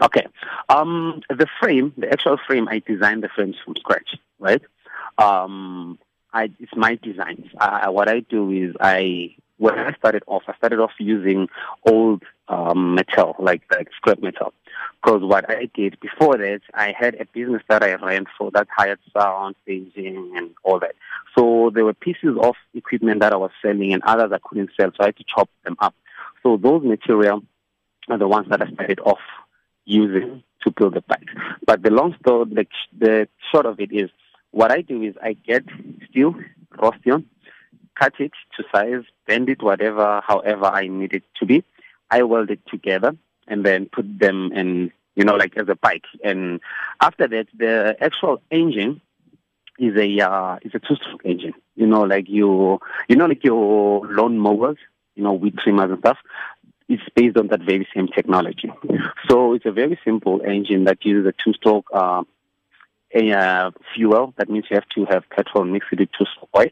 Okay. Um, the frame, the actual frame, I designed the frames from scratch, right? Um, I, it's my designs. I, what I do is I, when I started off, I started off using old um, metal, like like scrap metal. Because what I did before that, I had a business that I ran for that hired sound, staging, and all that. So there were pieces of equipment that I was selling and others I couldn't sell, so I had to chop them up. So those material are the ones that I started off using to build the bike. But the long story, the, the short of it is, what I do is I get steel, Rostion, cut it to size, bend it whatever, however I need it to be. I weld it together and then put them in, you know, like as a bike. And after that, the actual engine is a uh, is a two-stroke engine. You know, like you, you know, like your lawn mowers, you know, weed trimmers and stuff. It's based on that very same technology. So it's a very simple engine that uses a two-stroke uh, uh, fuel. That means you have to have petrol mixed with two-stroke oil,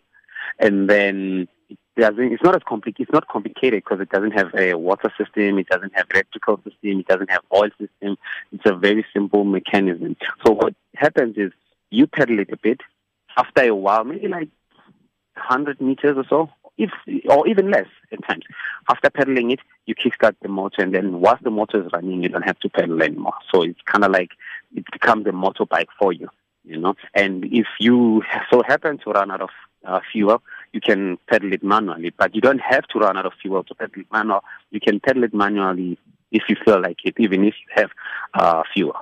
and then it doesn't, it's not as complicated. It's not complicated because it doesn't have a water system. It doesn't have electrical system. It doesn't have oil system. It's a very simple mechanism. So what happens is you pedal it a bit. After a while, maybe like 100 meters or so, if or even less at times. After pedaling it, you kickstart the motor, and then once the motor is running, you don't have to pedal anymore. So it's kind of like it becomes a motorbike for you, you know. And if you so happen to run out of uh, fuel, you can pedal it manually. But you don't have to run out of fuel to pedal it manual. You can pedal it manually if you feel like it, even if you have uh, fuel.